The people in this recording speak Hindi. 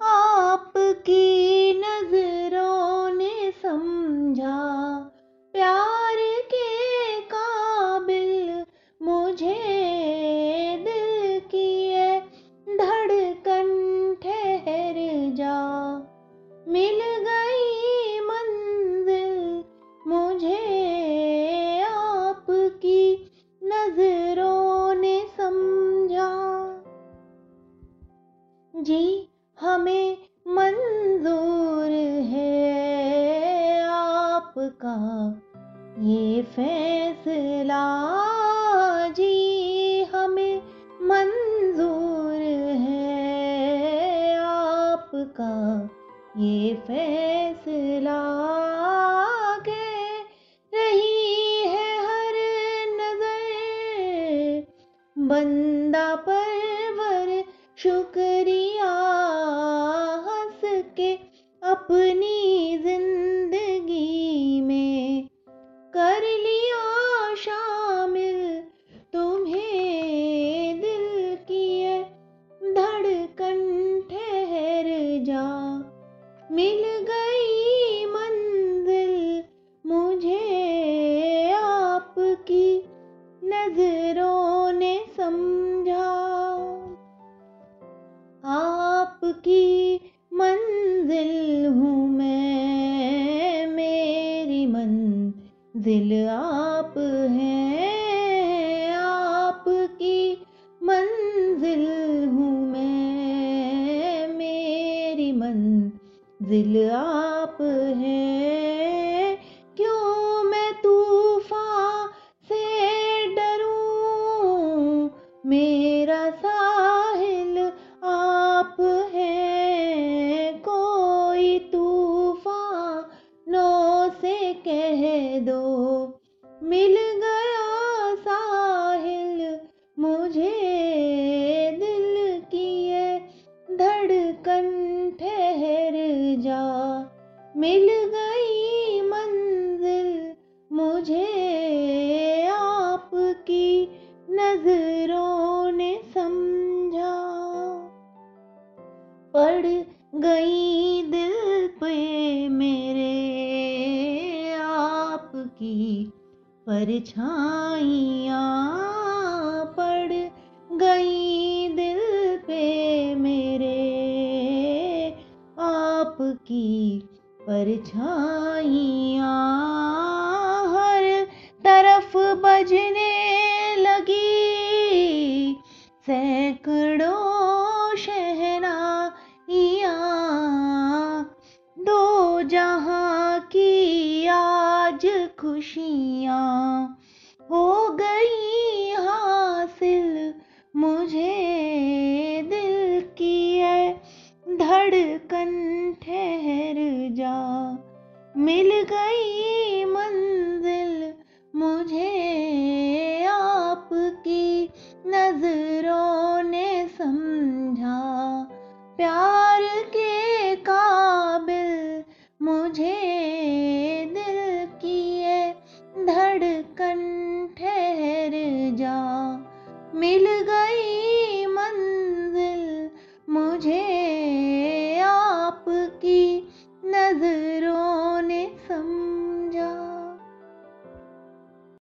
आपकी नज़रों ने समझा, प्यार के काबिल मुझे दिल की है धड़कन ठहर जा। मिल गई मंजिल मुझे आपकी नज़रों ने समझा। जी हमें मंजूर है आपका ये फैसला। जी हमें मंजूर है आपका ये फैसला। के रही है हर नज़र, बंदा परवर शुक्रिया मंजिल आप हैं, आपकी मंजिल हूँ मैं, मेरी मन मंजिल आप हैं। क्यों मैं तूफ़ान से डरूं, मेरा साहिल मिल गई मंजिल मुझे आपकी नज़रों ने समझा। पड़ गई दिल पे मेरे आपकी परछाइयाँ। पड़ गई दिल पे मेरे आपकी परछाइयाँ हर तरफ़ बजने लगी। सैकड़ों शहनाइयाँ दो जहाँ की आज खुशियाँ हो गई मिल गई